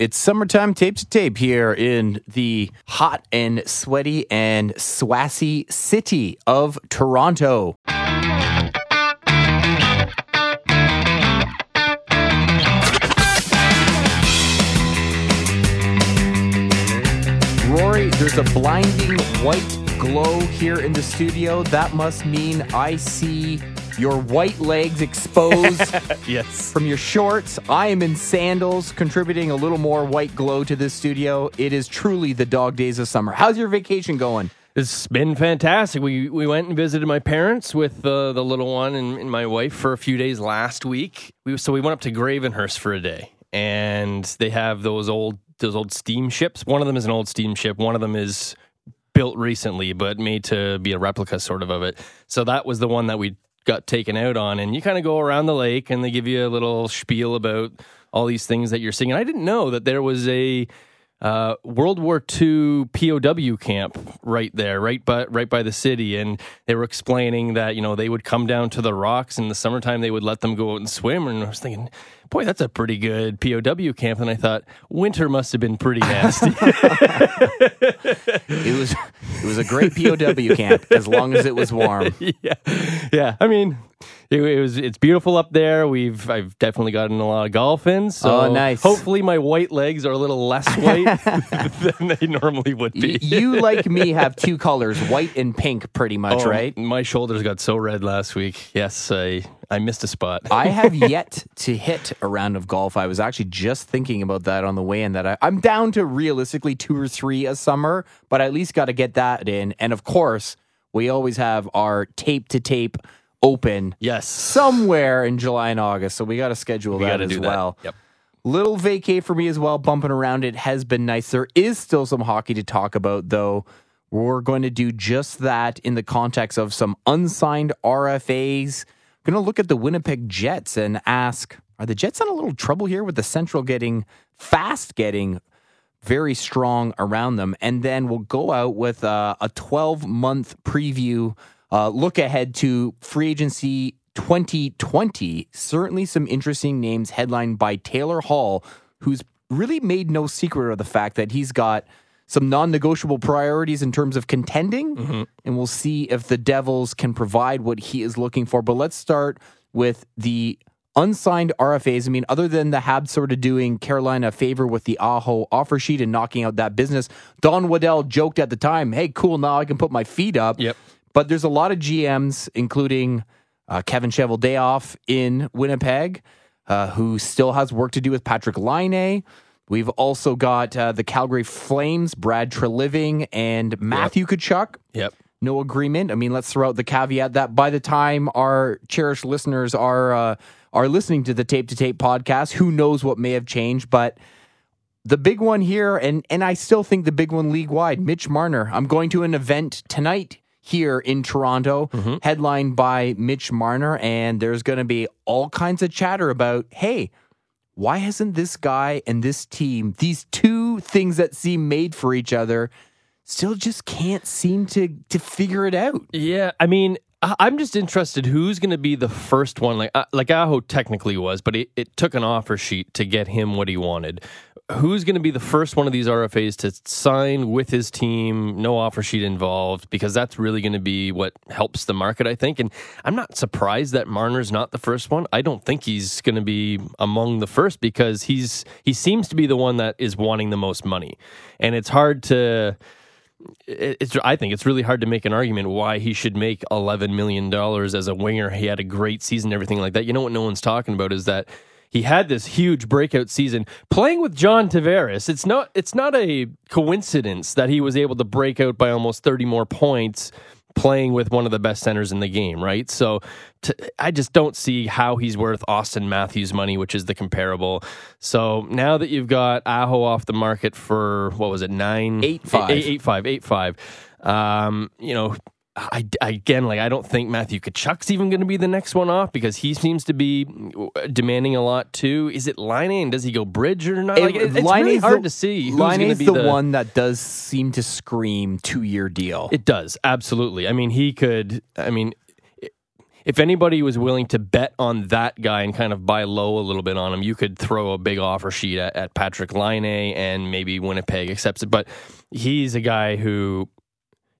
It's summertime tape to tape here in the hot and sweaty and swassy city of Toronto. Rory, there's a blinding white glow here in the studio. That must mean I see your white legs exposed Yes. from your shorts. I am in sandals, contributing a little more white glow to this studio. It is truly the dog days of summer. How's your vacation going? It's been fantastic. We we went and visited my parents with uh, the little one and, and my wife for a few days last week. We so we went up to Gravenhurst for a day, and they have those old those old steamships. One of them is an old steamship. One of them is built recently, but made to be a replica sort of of it. So that was the one that we got taken out on, and you kind of go around the lake, and they give you a little spiel about all these things that you're seeing. And I didn't know that there was a uh, World War II POW camp right there, right by right by the city, and they were explaining that you know they would come down to the rocks in the summertime. They would let them go out and swim, and I was thinking, boy, that's a pretty good POW camp. And I thought winter must have been pretty nasty. It was it was a great POW camp as long as it was warm. yeah, yeah. I mean, it, it was it's beautiful up there. We've I've definitely gotten a lot of golf in. Oh, so Oh, nice. Hopefully, my white legs are a little less white than they normally would be. You like me have two colors, white and pink pretty much, Oh, right? My shoulders got so red last week. Yes, I I missed a spot. I have yet to hit a round of golf. I was actually just thinking about that on the way in that I, I'm down to realistically two or three a summer, but I at least got to get that in. And of course, we always have our tape to tape open yes, somewhere in July and August. So we got to schedule we that as well. that. Yep. Little vacay for me as well, bumping around it has been nice. There is still some hockey to talk about, though. We're going to do just that in the context of some unsigned RFAs. Going to look at the Winnipeg Jets and ask Are the Jets in a little trouble here with the Central getting fast, getting very strong around them? And then we'll go out with uh, a 12 month preview, uh, look ahead to free agency 2020. Certainly some interesting names headlined by Taylor Hall, who's really made no secret of the fact that he's got some non negotiable priorities in terms of contending. And we'll see if the Devils can provide what he is looking for. But let's start with the unsigned RFAs. I mean, other than the Habs sort of doing Carolina a favor with the Aho offer sheet and knocking out that business, Don Waddell joked at the time, hey, cool, now I can put my feet up. Yep. But there's a lot of GMs, including uh, Kevin Cheveldayoff in Winnipeg, uh, who still has work to do with Patrik Laine. We've also got uh, the Calgary Flames, Brad Treliving, and Matthew Tkachuk. Yep. No agreement. I mean, let's throw out the caveat that by the time our cherished listeners are uh, are listening to the Tape to Tape podcast, who knows what may have changed, but the big one here, and and I still think the big one league wide, Mitch Marner. I'm going to an event tonight here in Toronto, mm-hmm. headlined by Mitch Marner, and there's going to be all kinds of chatter about, hey, why hasn't this guy and this team, these two things that seem made for each other, still just can't seem to to figure it out? Yeah, I mean, I'm just interested who's going to be the first one. Like, uh, like Aho technically was, but it, it took an offer sheet to get him what he wanted. Who's going to be the first one of these RFAs to sign with his team? No offer sheet involved, because that's really going to be what helps the market, I think. And I'm not surprised that Marner's not the first one. I don't think he's going to be among the first because he's he seems to be the one that is wanting the most money, and it's hard to it's I think it's really hard to make an argument why he should make eleven million dollars as a winger. He had a great season, everything like that. You know what no one's talking about is that he had this huge breakout season playing with John Tavares. It's not it's not a coincidence that he was able to break out by almost thirty more points playing with one of the best centers in the game, right? So to, I just don't see how he's worth Auston Matthews money, which is the comparable. So now that you've got Aho off the market for what was it, nine Eight five. eight, eight five, eight five. Um, you know, I, again, like I don't think Matthew Tkachuk's even going to be the next one off because he seems to be demanding a lot too. Is it Laine and does he go bridge or not? Like, it- it's Laine really hard the- to see. Laine be the, the, one that does seem to scream two year deal. It does absolutely. I mean, he could. I mean, if anybody was willing to bet on that guy and kind of buy low a little bit on him, you could throw a big offer sheet at, at Patrik Laine and maybe Winnipeg accepts it. But he's a guy who,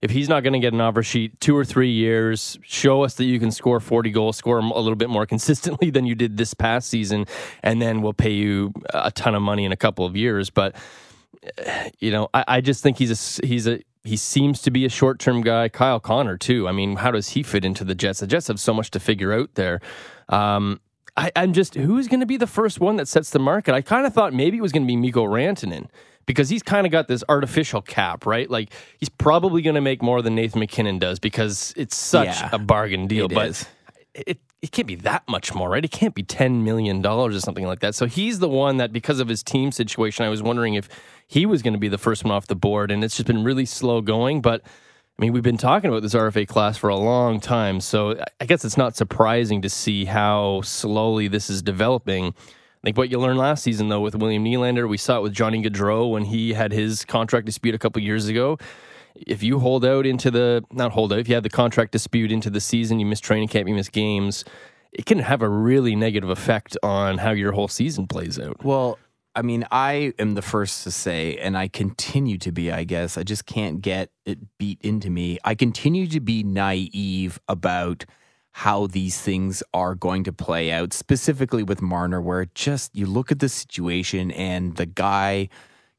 if he's not going to get an offer sheet two or three years, show us that you can score 40 goals, score a little bit more consistently than you did this past season, and then we'll pay you a ton of money in a couple of years. But you know, I, I just think he's a he's a he seems to be a short term guy. Kyle Connor too. I mean, how does he fit into the Jets? The Jets have so much to figure out there. Um, I, am just who's going to be the first one that sets the market? I kind of thought maybe it was going to be Mikko Rantanen because he's kind of got this artificial cap, right? Like he's probably going to make more than Nathan MacKinnon does because it's such yeah, a bargain deal. But is. it it can't be that much more, right? It can't be ten million dollars or something like that. So he's the one that because of his team situation, I was wondering if he was going to be the first one off the board, and it's just been really slow going. But I mean, we've been talking about this RFA class for a long time, so I guess it's not surprising to see how slowly this is developing. I think what you learned last season, though, with William Nylander, we saw it with Johnny Gaudreau when he had his contract dispute a couple years ago. If you hold out into the not hold out, if you have the contract dispute into the season, you miss training camp, you miss games, it can have a really negative effect on how your whole season plays out. Well, I mean, I am the first to say, and I continue to be, I guess, I just can't get it beat into me. I continue to be naive about how these things are going to play out, specifically with Marner, where just you look at the situation and the guy,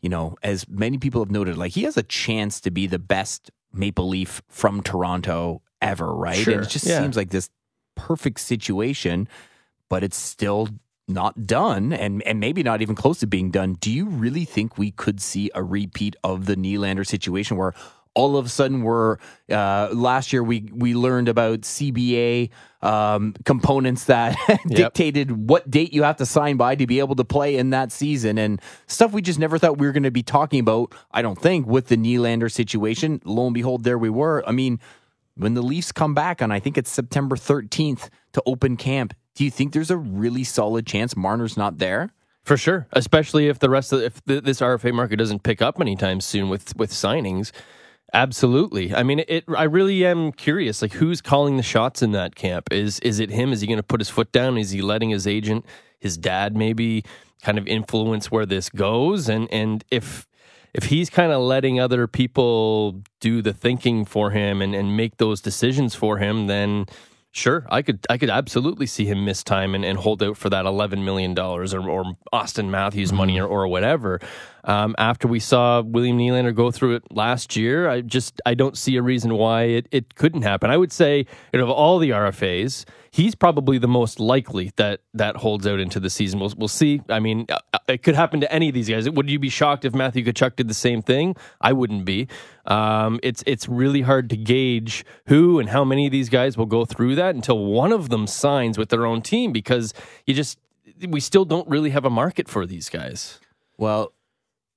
you know, as many people have noted, like he has a chance to be the best Maple Leaf from Toronto ever, right? Sure. And it just yeah. seems like this perfect situation, but it's still not done and, and maybe not even close to being done. Do you really think we could see a repeat of the Nylander situation where all of a sudden we're uh, last year we we learned about CBA um, components that dictated what date you have to sign by to be able to play in that season and stuff we just never thought we were going to be talking about. I don't think with the Nylander situation. Lo and behold, there we were. I mean, when the Leafs come back on, I think it's September 13th to open camp. Do you think there's a really solid chance Marner's not there? For sure, especially if the rest of if the, this RFA market doesn't pick up anytime soon with with signings. Absolutely. I mean, it. I really am curious. Like, who's calling the shots in that camp? Is is it him? Is he going to put his foot down? Is he letting his agent, his dad, maybe kind of influence where this goes? And and if if he's kind of letting other people do the thinking for him and, and make those decisions for him, then Sure, I could I could absolutely see him miss time and, and hold out for that eleven million dollars or, or Auston Matthews mm-hmm. money or, or whatever. Um, after we saw William Nylander go through it last year, I just I don't see a reason why it, it couldn't happen. I would say know, of all the RFAs, he's probably the most likely that that holds out into the season. We'll, we'll see. I mean, uh, uh, it could happen to any of these guys. Would you be shocked if Matthew Tkachuk did the same thing? I wouldn't be. Um, it's it's really hard to gauge who and how many of these guys will go through that until one of them signs with their own team because you just we still don't really have a market for these guys. Well,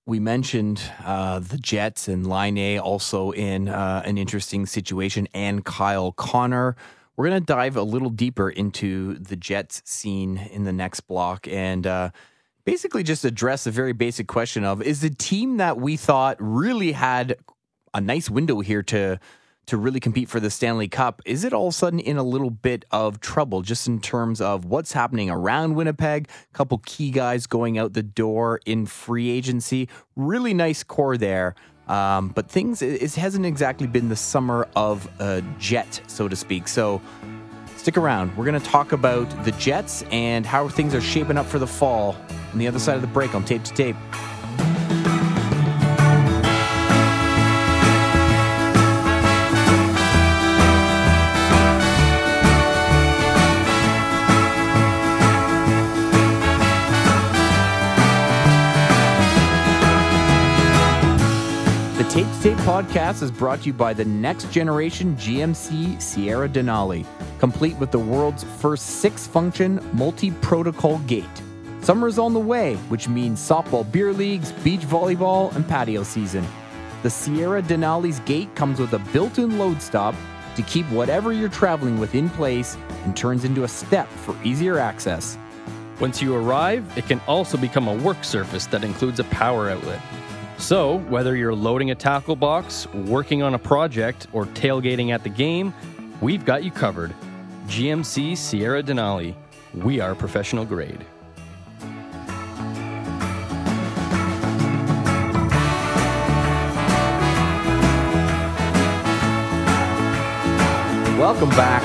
we mentioned uh, the Jets and Laine A also in uh, an interesting situation, and Kyle Connor. We're going to dive a little deeper into the Jets scene in the next block and uh, basically just address a very basic question of is the team that we thought really had a nice window here to to really compete for the Stanley Cup, is it all of a sudden in a little bit of trouble just in terms of what's happening around Winnipeg? A couple key guys going out the door in free agency. Really nice core there. Um, but things, it hasn't exactly been the summer of a jet, so to speak. So stick around. We're going to talk about the Jets and how things are shaping up for the fall on the other side of the break on Tape to Tape. Podcast is brought to you by the next generation GMC Sierra Denali, complete with the world's first six function multi protocol gate. Summer's on the way, which means softball beer leagues, beach volleyball, and patio season. The Sierra Denali's gate comes with a built in load stop to keep whatever you're traveling with in place and turns into a step for easier access. Once you arrive, it can also become a work surface that includes a power outlet. So, whether you're loading a tackle box, working on a project, or tailgating at the game, we've got you covered. GMC Sierra Denali. We are professional grade. Welcome back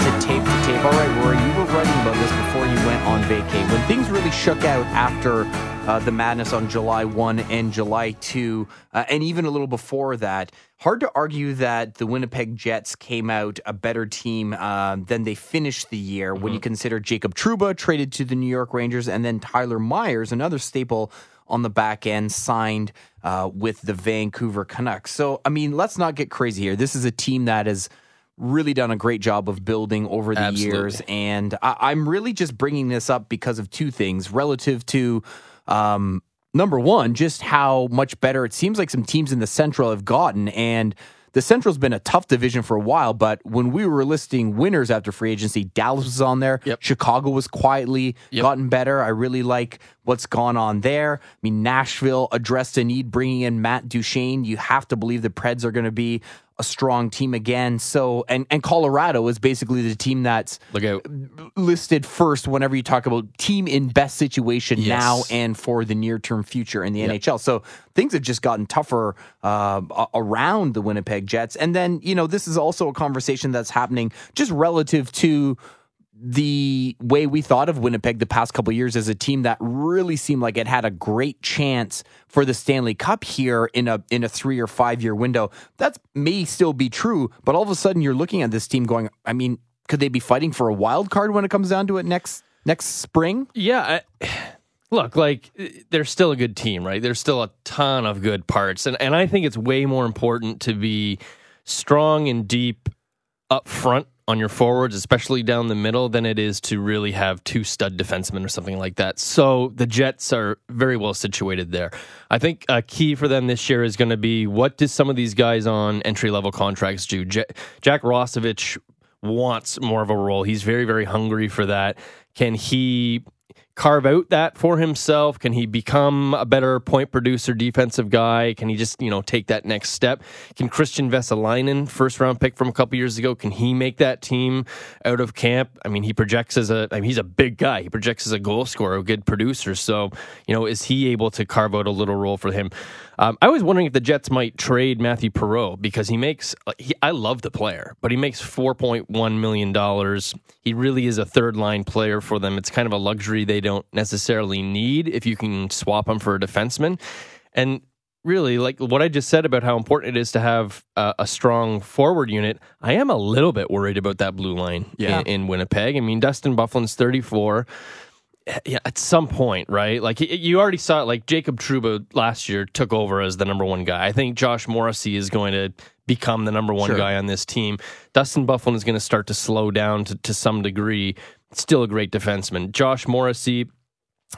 to Tape to Tape. All right, Rory, you were writing about this before you went on vacay. When things really shook out after uh, the madness on July 1 and July 2, uh, and even a little before that, hard to argue that the Winnipeg Jets came out a better team uh, than they finished the year when you consider Jacob Trouba traded to the New York Rangers and then Tyler Myers, another staple on the back end, signed uh, with the Vancouver Canucks. So, I mean, let's not get crazy here. This is a team that has really done a great job of building over the Absolutely. years. And I, I'm really just bringing this up because of two things relative to. Um, Number one, just how much better it seems like some teams in the Central have gotten. And the Central's been a tough division for a while, but when we were listing winners after free agency, Dallas was on there. Yep. Chicago was quietly Yep. gotten better. I really like what's gone on there. I mean, Nashville addressed a need bringing in Matt Duchene. You have to believe the Preds are going to be a strong team again. So, and and Colorado is basically the team that's Look out. listed first whenever you talk about team in best situation Yes. now and for the near term future in the NHL. So things have just gotten tougher uh, around the Winnipeg Jets. And then, you know, this is also a conversation that's happening just relative to the way we thought of Winnipeg the past couple years as a team that really seemed like it had a great chance for the Stanley Cup here in a in a 3 or 5 year window. That may still be true, but all of a sudden you're looking at this team going, I mean, could they be fighting for a wild card when it comes down to it next next spring? Yeah, I, look, like eh, they're still a good team, right? There's still a ton of good parts, and and I think it's way more important to be strong and deep up front on your forwards, especially down the middle, than it is to really have two stud defensemen or something like that. So the Jets are very well situated there. I think a key for them this year is going to be what do some of these guys on entry level contracts do? Ja- Jack Roslovic wants more of a role. He's very, very hungry for that. Can he carve out that for himself? Can he become a better point producer, defensive guy? Can he just, you know, take that next step? Can Kristian Vesalainen, first round pick from a couple years ago, can he make that team out of camp? I mean, he projects as a, I mean, he's a big guy. He projects as a goal scorer, a good producer. So, you know, is he able to carve out a little role for him? Um, I was wondering if the Jets might trade Mathieu Perreault because he makes. He, I love the player, but he makes four point one million dollars. He really is a third line player for them. It's kind of a luxury they don't necessarily need if you can swap him for a defenseman. And really, like what I just said about how important it is to have a, a strong forward unit, I am a little bit worried about that blue line Yeah. in, in Winnipeg. I mean, Dustin Byfuglien's thirty four yeah, at some point, right? Like you already saw it. Like Jacob Trouba last year took over as the number one guy. I think Josh Morrissey is going to become the number one Sure. guy on this team. Dustin Byfuglien is going to start to slow down to, to some degree. Still a great defenseman. Josh Morrissey.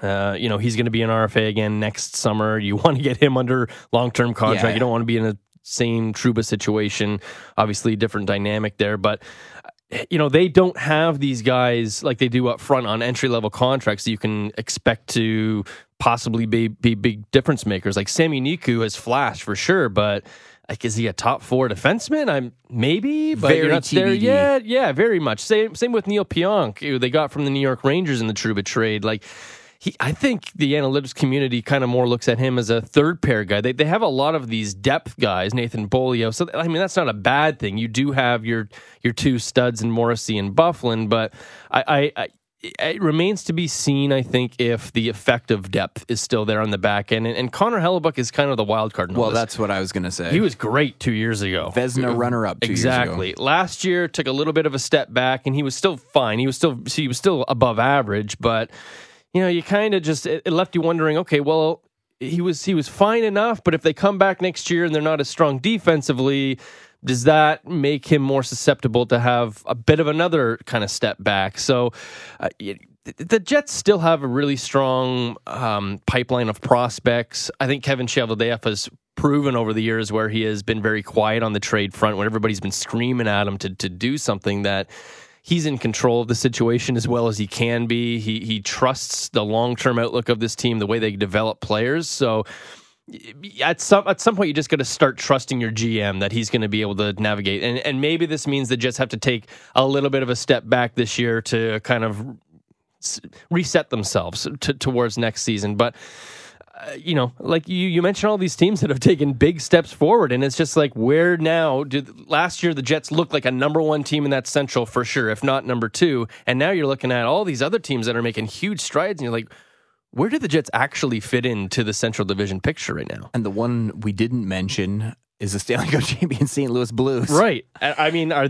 Uh, you know he's going to be an RFA again next summer. You want to get him under long term contract. Yeah. You don't want to be in the same Trouba situation. Obviously, different dynamic there, but you know they don't have these guys like they do up front on entry level contracts that you can expect to possibly be, be big difference makers. Like Sami Niku has flashed for sure, but like is he a top four defenseman? I'm maybe, but Very you're not there yet. Yeah, very much. Same same with Neal Pionk, who they got from the New York Rangers in the Trouba trade. Like he, I think the analytics community kind of more looks at him as a third pair guy. They, they have a lot of these depth guys, Nathan Beaulieu. So I mean, that's not a bad thing. You do have your your two studs in Morrissey and Byfuglien, but I, I, I it remains to be seen. I think if the effective depth is still there on the back end, and, and Connor Hellebuyck is kind of the wild card. Well, this. that's what I was going to say. he was great two years ago. Vezina runner up Exactly. Last year took a little bit of a step back, and he was still fine. He was still he was still above average, but you know, you kind of just it, it left you wondering. Okay, well, he was he was fine enough, but if they come back next year and they're not as strong defensively, does that make him more susceptible to have a bit of another kind of step back? So. Uh, y- the Jets still have a really strong um, pipeline of prospects. I think Kevin Cheveldayoff has proven over the years where he has been very quiet on the trade front when everybody's been screaming at him to to do something that he's in control of the situation as well as he can be. He he trusts the long term outlook of this team, the way they develop players. So at some at some point you just got to start trusting your GM that he's going to be able to navigate, and and maybe this means the Jets have to take a little bit of a step back this year to kind of reset themselves to, towards next season, but. Uh, you know, like you, you mentioned all these teams that have taken big steps forward, and it's just like where now? Did last year the Jets looked like a number one team in that Central for sure, if not number two, and now you're looking at all these other teams that are making huge strides, and you're like, where do the Jets actually fit into the Central Division picture right now? And the one we didn't mention is the Stanley Cup champion St. Louis Blues. Right. I mean, are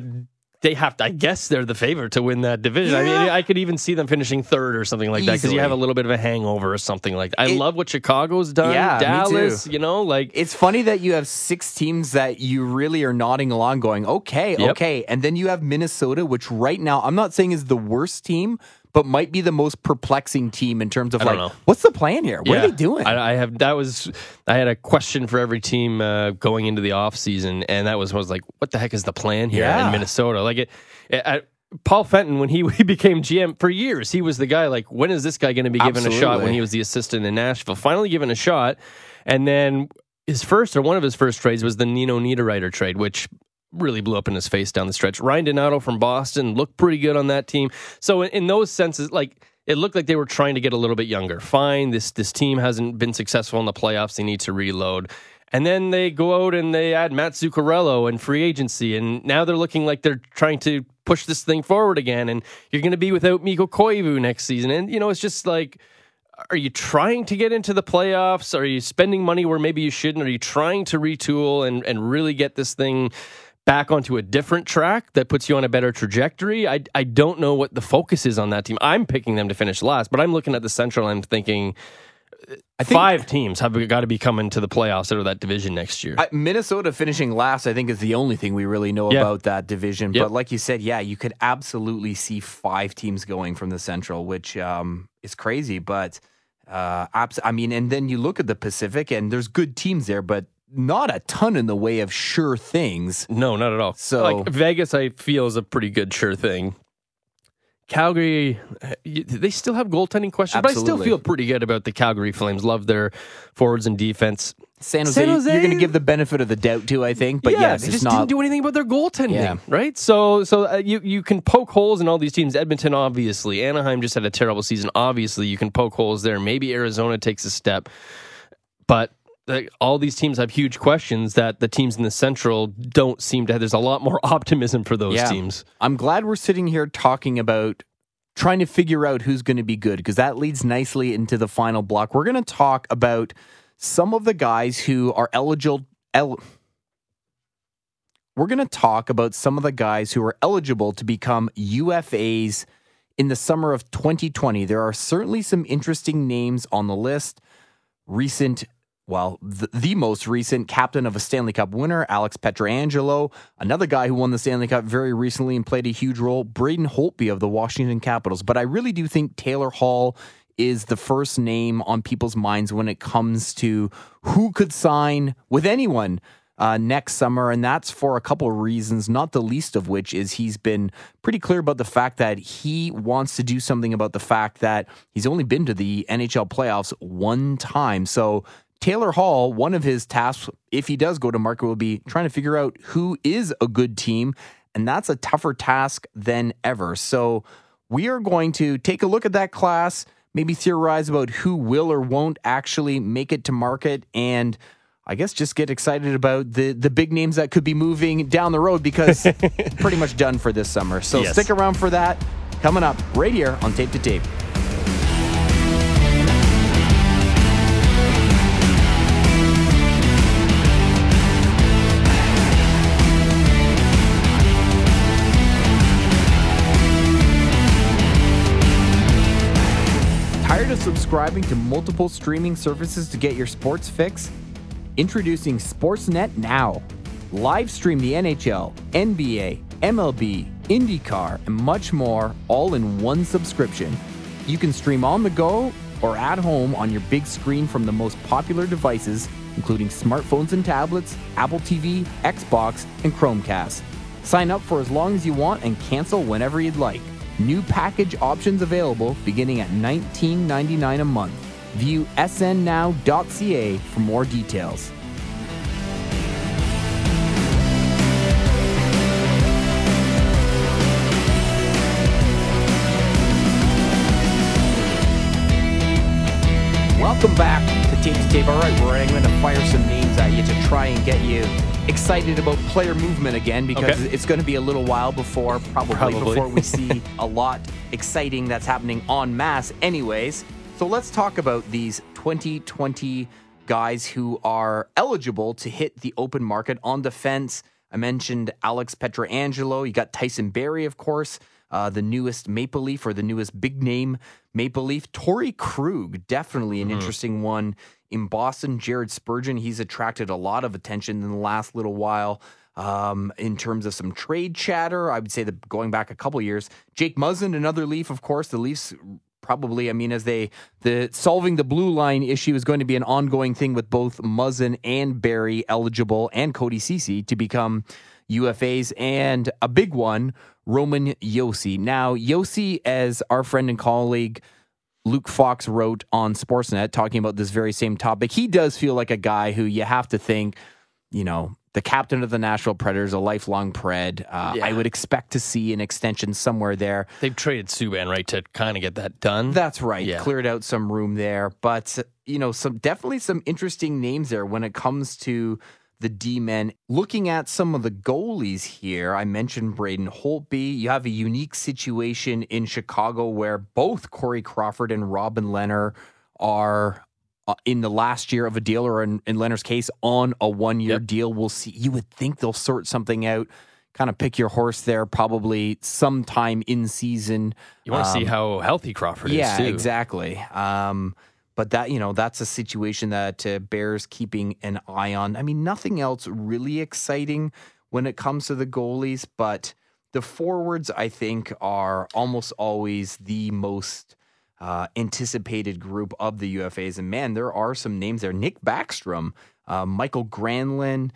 they have to, I guess they're the favorite to win that division. Yeah. I mean, I could even see them finishing third or something like Easily. that because you have a little bit of a hangover or something like that. I it, love what Chicago's done. Yeah, Dallas, you know, like it's funny that you have six teams that you really are nodding along, going, okay, yep. okay, and then you have Minnesota, which right now I'm not saying is the worst team, but might be the most perplexing team in terms of like, know. what's the plan here? What yeah. are they doing? I, I, have that was I had a question for every team uh, going into the offseason, and that was was like, what the heck is the plan here yeah. in Minnesota? Like it, it I, Paul Fenton, when he, he became GM for years, he was the guy like, when is this guy going to be given Absolutely. a shot? When he was the assistant in Nashville, finally given a shot, and then his first or one of his first trades was the Nino Niederreiter trade, which really blew up in his face down the stretch. Ryan Donato from Boston looked pretty good on that team. So in, in, those senses, like it looked like they were trying to get a little bit younger. Fine, this this team hasn't been successful in the playoffs. They need to reload. And then they go out and they add Matt Zuccarello and free agency, and now they're looking like they're trying to push this thing forward again. And you're going to be without Mikko Koivu next season, and you know it's just like are you trying to get into the playoffs? Are you spending money where maybe you shouldn't? Are you trying to retool and, and really get this thing back onto a different track that puts you on a better trajectory. I, I don't know what the focus is on that team. I'm picking them to finish last, but I'm looking at the Central I'm thinking I think, five teams have got to be coming to the playoffs out of that division next year. I, Minnesota finishing last, I think, is the only thing we really know yeah. about that division. Yep. But like you said, yeah, you could absolutely see five teams going from the Central, which um, is crazy. But uh, abs- I mean, and then you look at the Pacific, and there's good teams there, but not a ton in the way of sure things. No, not at all. So like Vegas, I feel is a pretty good sure thing. Calgary, they still have goaltending questions, Absolutely. but I still feel pretty good about the Calgary Flames. Love their forwards and defense. San Jose, San Jose you're going to give the benefit of the doubt to, I think. But yeah, yes, they just not... didn't do anything about their goaltending, yeah. right? So, so uh, you you can poke holes in all these teams. Edmonton, obviously, Anaheim just had a terrible season. Obviously, you can poke holes there. Maybe Arizona takes a step, but like, all these teams have huge questions that the teams in the Central don't seem to have. There's a lot more optimism for those yeah. teams. I'm glad we're sitting here talking about trying to figure out who's going to be good because that leads nicely into the final block. We're going to talk about some of the guys who are eligible. El- we're going to talk about some of the guys who are eligible to become UFAs in the summer of 2020. There are certainly some interesting names on the list. Recent well, the, the, most recent captain of a Stanley Cup winner, Alex Pietrangelo, another guy who won the Stanley Cup very recently and played a huge role, Braden Holtby of the Washington Capitals. But I really do think Taylor Hall is the first name on people's minds when it comes to who could sign with anyone uh, next summer. And that's for a couple of reasons, not the least of which is he's been pretty clear about the fact that he wants to do something about the fact that he's only been to the NHL playoffs one time. So Taylor Hall, one of his tasks, if he does go to market, will be trying to figure out who is a good team. And that's a tougher task than ever. So we are going to take a look at that class, maybe theorize about who will or won't actually make it to market. And I guess just get excited about the the big names that could be moving down the road because pretty much done for this summer. So yes. stick around for that. Coming up right here on Tape to Tape. Subscribing to multiple streaming services to get your sports fix? Introducing Sportsnet Now. Live stream the NHL, NBA, MLB, IndyCar, and much more all in one subscription. You can stream on the go or at home on your big screen from the most popular devices, including smartphones and tablets, Apple TV, Xbox, and Chromecast. Sign up for as long as you want and cancel whenever you'd like. New package options available beginning at $19.99 a month. View snnow.ca for more details. Welcome back to Tape to Tape. All right, we're going to fire some names at you to try and get you excited about player movement again because Okay. it's going to be a little while before, probably, Probably. before we see a lot exciting that's happening en masse, anyways. So let's talk about these 2020 guys who are eligible to hit the open market on defense. I mentioned Alex Pietrangelo. You got Tyson Barrie, of course, uh, the newest Maple Leaf or the newest big name Maple Leaf. Torey Krug, definitely an interesting one in Boston. Jared Spurgeon, he's attracted a lot of attention in the last little while. Um, in terms of some trade chatter, I would say that going back a couple years, Jake Muzzin, another Leaf, of course. The Leafs probably, I mean, as they the solving the blue line issue is going to be an ongoing thing with both Muzzin and Barrie eligible and Cody Cece to become UFAs, and a big one, Roman Josi. Now, Josi, as our friend and colleague Luke Fox wrote on Sportsnet talking about this very same topic, he does feel like a guy who you have to think, you know, the captain of the Nashville Predators, a lifelong Pred. Uh, Yeah. I would expect to see an extension somewhere there. They've traded Subban right to kind of get that done. That's right. Yeah. Cleared out some room there, but you know, some definitely some interesting names there when it comes to the D men. Looking at some of the goalies here, I mentioned Braden Holtby. You have a unique situation in Chicago where both Corey Crawford and Robin Lehner are uh, in the last year of a deal, or in, in Lehner's case, on a one year Yep. deal. We'll see. You would think they'll sort something out. Kind of pick your horse there, probably sometime in season. you want to see Um, how healthy Crawford yeah, is too. exactly. Um, but that you know that's a situation that uh, bears keeping an eye on. I mean, nothing else really exciting when it comes to the goalies, but the forwards I think are almost always the most uh, anticipated group of the UFAs. And man, there are some names there: Nick Backstrom, uh, Mikael Granlund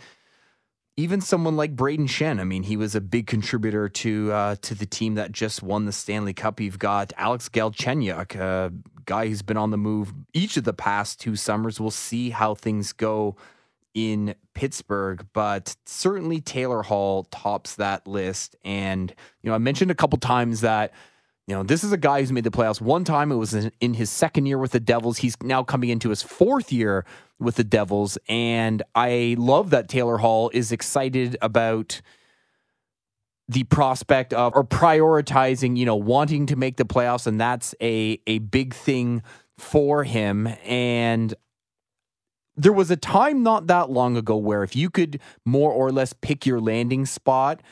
even someone like Brayden Schenn, I mean, he was a big contributor to uh, to the team that just won the Stanley Cup. You've got Alex Galchenyuk, a guy who's been on the move each of the past two summers. We'll see how things go in Pittsburgh, but certainly Taylor Hall tops that list. And you know, I mentioned a couple times that you know, this is a guy who's made the playoffs one time. It was in his second year with the Devils. He's now coming into his fourth year with the Devils. And I love that Taylor Hall is excited about the prospect of or prioritizing, you know, wanting to make the playoffs. And that's a, a big thing for him. And there was a time not that long ago where if you could more or less pick your landing spot,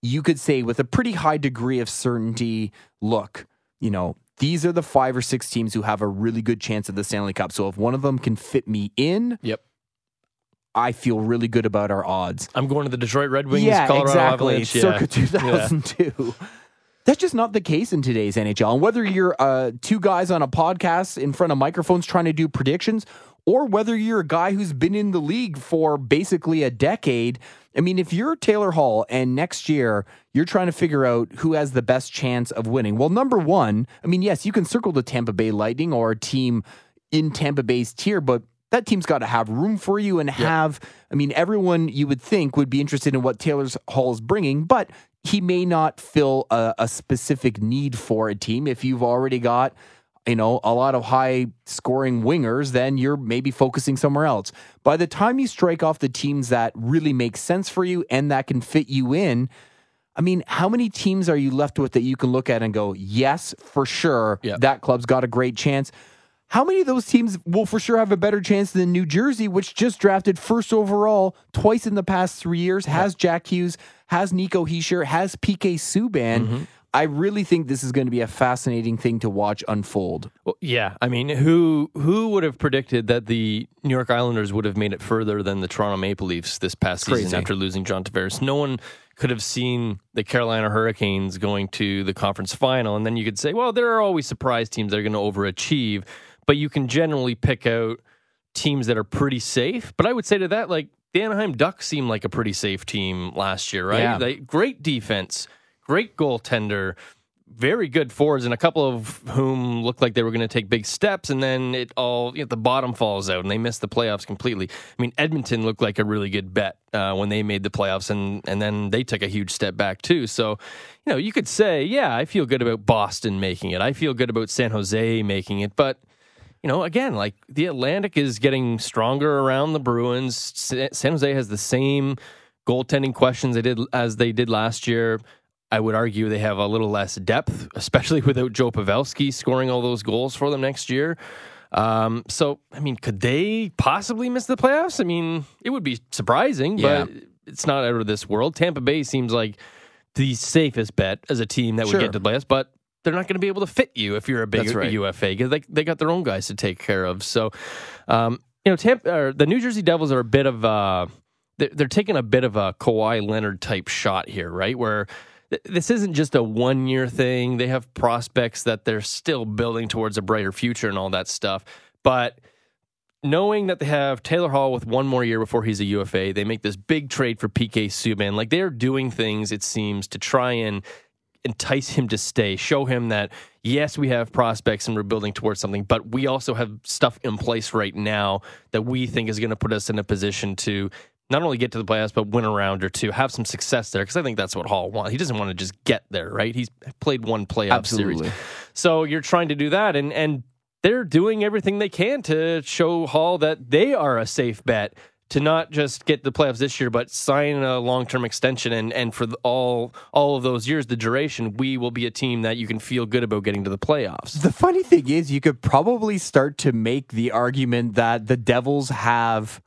you could say with a pretty high degree of certainty, look, you know, these are the five or six teams who have a really good chance at the Stanley Cup. So if one of them can fit me in, Yep. I feel really good about our odds. I'm going to the Detroit Red Wings, yeah, Colorado exactly. Avalanche. Yeah. Circa 2002. That's just not the case in today's NHL. And whether you're uh, two guys on a podcast in front of microphones trying to do predictions, or whether you're a guy who's been in the league for basically a decade, I mean, if you're Taylor Hall and next year you're trying to figure out who has the best chance of winning, well, number one, I mean, yes, you can circle the Tampa Bay Lightning or a team in Tampa Bay's tier, but that team's got to have room for you and have, I mean, everyone you would think would be interested in what Taylor's Hall is bringing, but he may not fill a, a specific need for a team. If you've already got, you know, a lot of high scoring wingers, then you're maybe focusing somewhere else. By the time you strike off the teams that really make sense for you and that can fit you in, I mean, how many teams are you left with that you can look at and go, yes, for sure, that club's got a great chance? How many of those teams will for sure have a better chance than New Jersey, which just drafted first overall twice in the past three years, has Jack Hughes, has Nico Hischier, has PK Subban? Mm-hmm. I really think this is going to be a fascinating thing to watch unfold. Well, yeah, I mean, who who would have predicted that the New York Islanders would have made it further than the Toronto Maple Leafs this past Crazy. season after losing John Tavares? No one could have seen the Carolina Hurricanes going to the conference final, and then you could say, well, there are always surprise teams that are going to overachieve, but you can generally pick out teams that are pretty safe. But I would say to that, like the Anaheim Ducks seemed like a pretty safe team last year, right? Yeah. Like, great defense, great goaltender very good forwards, and a couple of whom looked like they were going to take big steps, and then it all you know, the bottom falls out, and they miss the playoffs completely. I mean, Edmonton looked like a really good bet uh, when they made the playoffs, and and then they took a huge step back too. So, you know, you could say, yeah, I feel good about Boston making it. I feel good about San Jose making it, but you know, again, like the Atlantic is getting stronger around the Bruins. San Jose has the same goaltending questions they did as they did last year. I would argue they have a little less depth, especially without Joe Pavelski scoring all those goals for them next year. Um, so, I mean, could they possibly miss the playoffs? I mean, it would be surprising, yeah. but it's not out of this world. Tampa Bay seems like the safest bet as a team that would get to the playoffs, but they're not going to be able to fit you if you're a big right. UFA because they, they got their own guys to take care of. So, um, you know, Tampa, the New Jersey Devils are a bit of uh, they're, they're taking a bit of a Kawhi Leonard type shot here, right? Where this isn't just a one year thing. They have prospects that they're still building towards a brighter future and all that stuff. But knowing that they have Taylor Hall with one more year before he's a UFA, they make this big trade for PK Subban. Like they're doing things, it seems, to try and entice him to stay, show him that yes, we have prospects and we're building towards something, but we also have stuff in place right now that we think is going to put us in a position to not only get to the playoffs, but win a round or two, have some success there. Because I think that's what Hall wants. He doesn't want to just get there, right? He's played one playoff Absolutely. series, so you're trying to do that, and and they're doing everything they can to show Hall that they are a safe bet to not just get the playoffs this year, but sign a long term extension, and and for all all of those years, the duration, we will be a team that you can feel good about getting to the playoffs. The funny thing is, you could probably start to make the argument that the Devils have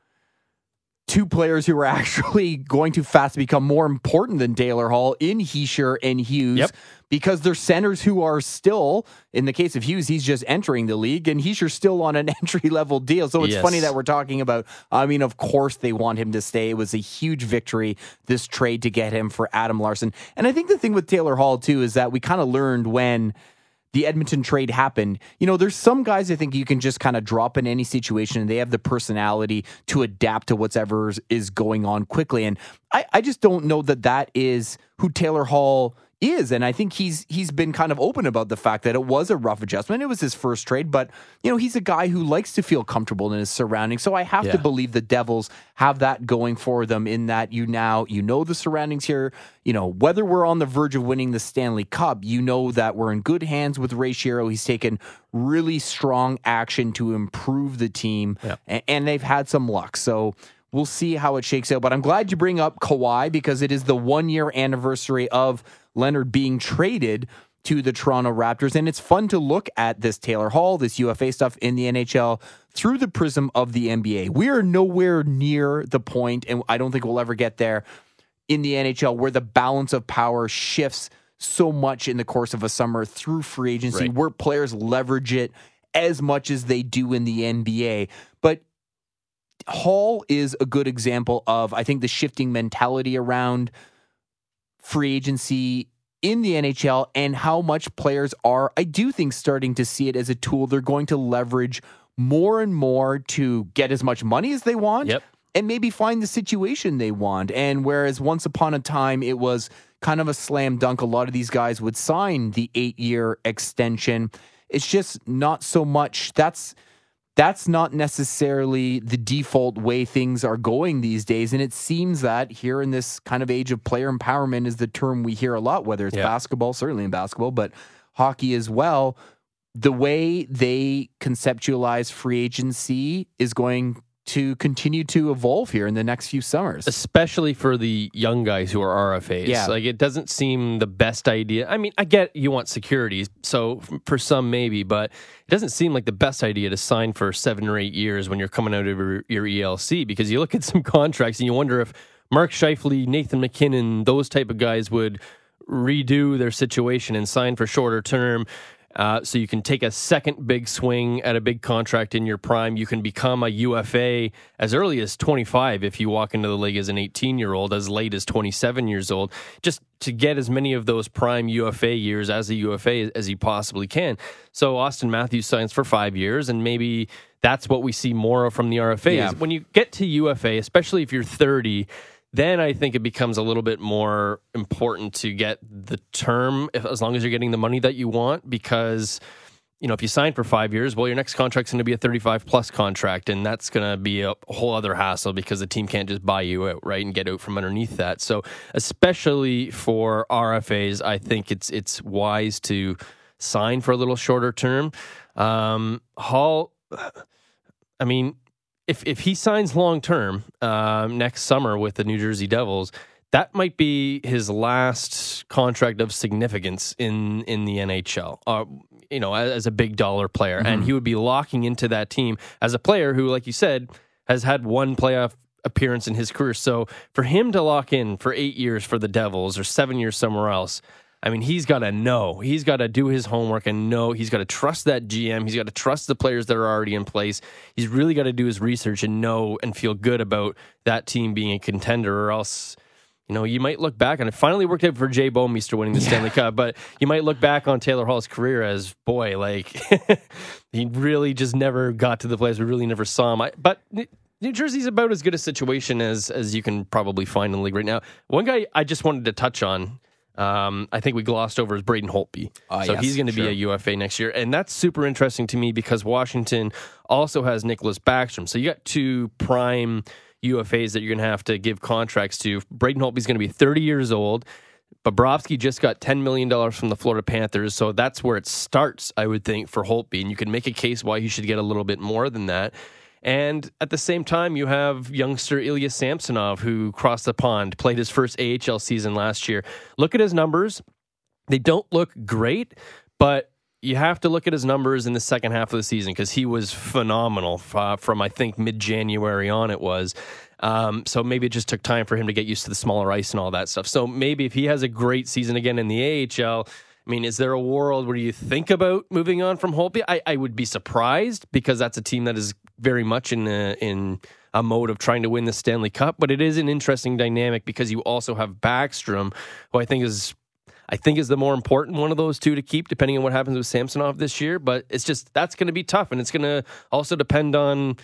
two players who are actually going to fast become more important than Taylor Hall in Hischier and Hughes. Yep. Because they're centers who are still, in the case of Hughes, he's just entering the league, and Hischier's still on an entry level deal. So it's yes. funny that we're talking about. I mean, of course, they want him to stay. It was a huge victory, this trade to get him for Adam Larsson. And I think the thing with Taylor Hall, too, is that we kind of learned when the Edmonton trade happened, you know, there's some guys I think you can just kind of drop in any situation and they have the personality to adapt to whatever is going on quickly. And I, I just don't know that that is who Taylor Hall is and I think he's he's been kind of open about the fact that it was a rough adjustment. It was his first trade, but you know, he's a guy who likes to feel comfortable in his surroundings. So I have yeah. to believe the Devils have that going for them in that you now you know the surroundings here, you know, whether we're on the verge of winning the Stanley Cup, you know that we're in good hands with Ray Shero. He's taken really strong action to improve the team yeah. and, and they've had some luck. So we'll see how it shakes out. But I'm glad you bring up Kawhi because it is the one year anniversary of Leonard being traded to the Toronto Raptors. And it's fun to look at this Taylor Hall, this UFA stuff in the NHL through the prism of the NBA. We are nowhere near the point, and I don't think we'll ever get there in the NHL where the balance of power shifts so much in the course of a summer through free agency, right. where players leverage it as much as they do in the NBA. But Hall is a good example of, I think, the shifting mentality around free agency in the NHL and how much players are, I do think, starting to see it as a tool they're going to leverage more and more to get as much money as they want. Yep. And maybe find the situation they want. And whereas once upon a time it was kind of a slam dunk, a lot of these guys would sign the eight year extension. It's just not so much. That's that's not necessarily the default way things are going these days. And it seems that here in this kind of age of player empowerment is the term we hear a lot, whether it's yeah. basketball, certainly in basketball, but hockey as well. The way they conceptualize free agency is going to continue to evolve here in the next few summers. Especially for the young guys who are RFAs. Yeah. Like it doesn't seem the best idea. I mean, I get you want security, so for some maybe, but it doesn't seem like the best idea to sign for seven or eight years when you're coming out of your, your ELC because you look at some contracts and you wonder if Mark Scheifele, Nathan MacKinnon, those type of guys would redo their situation and sign for shorter term uh, so you can take a second big swing at a big contract in your prime. You can become a UFA as early as 25 if you walk into the league as an 18 year old, as late as 27 years old, just to get as many of those prime UFA years as a UFA as you possibly can. So Auston Matthews signs for five years, and maybe that's what we see more of from the RFAs. Yeah. When you get to UFA, especially if you're 30, then I think it becomes a little bit more important to get the term if, as long as you're getting the money that you want because you know if you sign for five years well your next contract's going to be a 35 plus contract and that's going to be a whole other hassle because the team can't just buy you out right and get out from underneath that. So especially for rfas i think it's it's wise to sign for a little shorter term. Um, hall i mean if if he signs long term um, next summer with the New Jersey Devils, that might be his last contract of significance in in the NHL. Uh, you know, as, as, a big dollar player, mm-hmm. and he would be locking into that team as a player who, like you said, has had one playoff appearance in his career. So for him to lock in for eight years for the Devils or seven years somewhere else, I mean, he's got to know. He's got to do his homework and know. He's got to trust that GM. He's got to trust the players that are already in place. He's really got to do his research and know and feel good about that team being a contender, or else. You know, you might look back and it finally worked out for Jay Bouwmeester winning the yeah. Stanley Cup, but you might look back on Taylor Hall's career as, boy, like he really just never got to the place. We really never saw him. I, but New Jersey's about as good a situation as as you can probably find in the league right now. One guy I just wanted to touch on um, I think we glossed over is Braden Holtby. Uh, so yes, he's going to sure. be a UFA next year. And that's super interesting to me because Washington also has Nicholas Backstrom. So you got two prime UFAs that you're going to have to give contracts to. Braden Holtby's going to be 30 years old. Bobrovsky just got $10 million from the Florida Panthers. So that's where it starts, I would think, for Holtby. And you can make a case why he should get a little bit more than that. And at the same time, you have youngster Ilya Samsonov, who crossed the pond, played his first AHL season last year. Look at his numbers. They don't look great, but you have to look at his numbers in the second half of the season because he was phenomenal uh, from, I think, mid January on, it was. Um, so maybe it just took time for him to get used to the smaller ice and all that stuff. So maybe if he has a great season again in the AHL, I mean, is there a world where you think about moving on from Holtby? I, I would be surprised because that's a team that is very much in a, in a mode of trying to win the Stanley Cup. But it is an interesting dynamic because you also have Backstrom, who I think is I think is the more important one of those two to keep, depending on what happens with Samsonov this year. But it's just that's going to be tough, and it's going to also depend on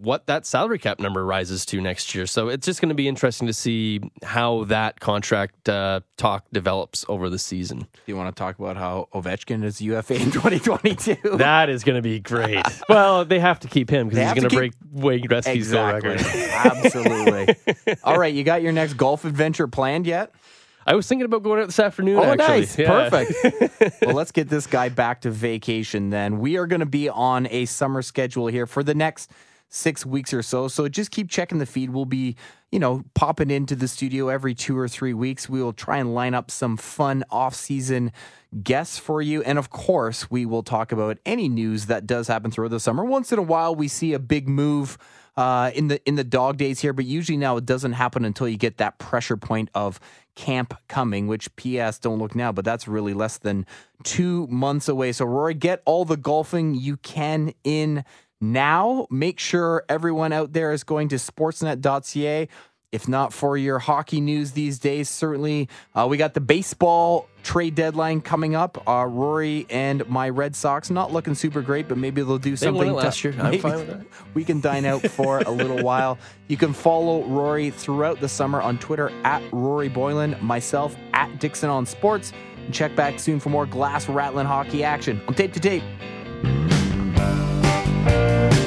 what that salary cap number rises to next year. So it's just going to be interesting to see how that contract uh, talk develops over the season. Do You want to talk about how Ovechkin is UFA in 2022? that is going to be great. well, they have to keep him because he's going to keep... break Wayne Gretzky's exactly. record. Absolutely. All right, you got your next golf adventure planned yet? I was thinking about going out this afternoon. Oh, actually. nice. Yeah. Perfect. well, let's get this guy back to vacation then. We are going to be on a summer schedule here for the next – six weeks or so. So just keep checking the feed. We'll be, you know, popping into the studio every two or three weeks. We will try and line up some fun off season guests for you. And of course, we will talk about any news that does happen throughout the summer. Once in a while, we see a big move. Uh, in the in the dog days here, but usually now it doesn't happen until you get that pressure point of camp coming. Which P.S. Don't look now, but that's really less than two months away. So Rory, get all the golfing you can in now. Make sure everyone out there is going to sportsnet.ca. If not for your hockey news these days, certainly uh, we got the baseball trade deadline coming up. Uh, Rory and my Red Sox not looking super great, but maybe they'll do something. They last year. I'm fine with that. We can dine out for a little while. You can follow Rory throughout the summer on Twitter at Rory Boylen, myself at Dixon on Sports. And check back soon for more glass rattling hockey action on tape to tape. Música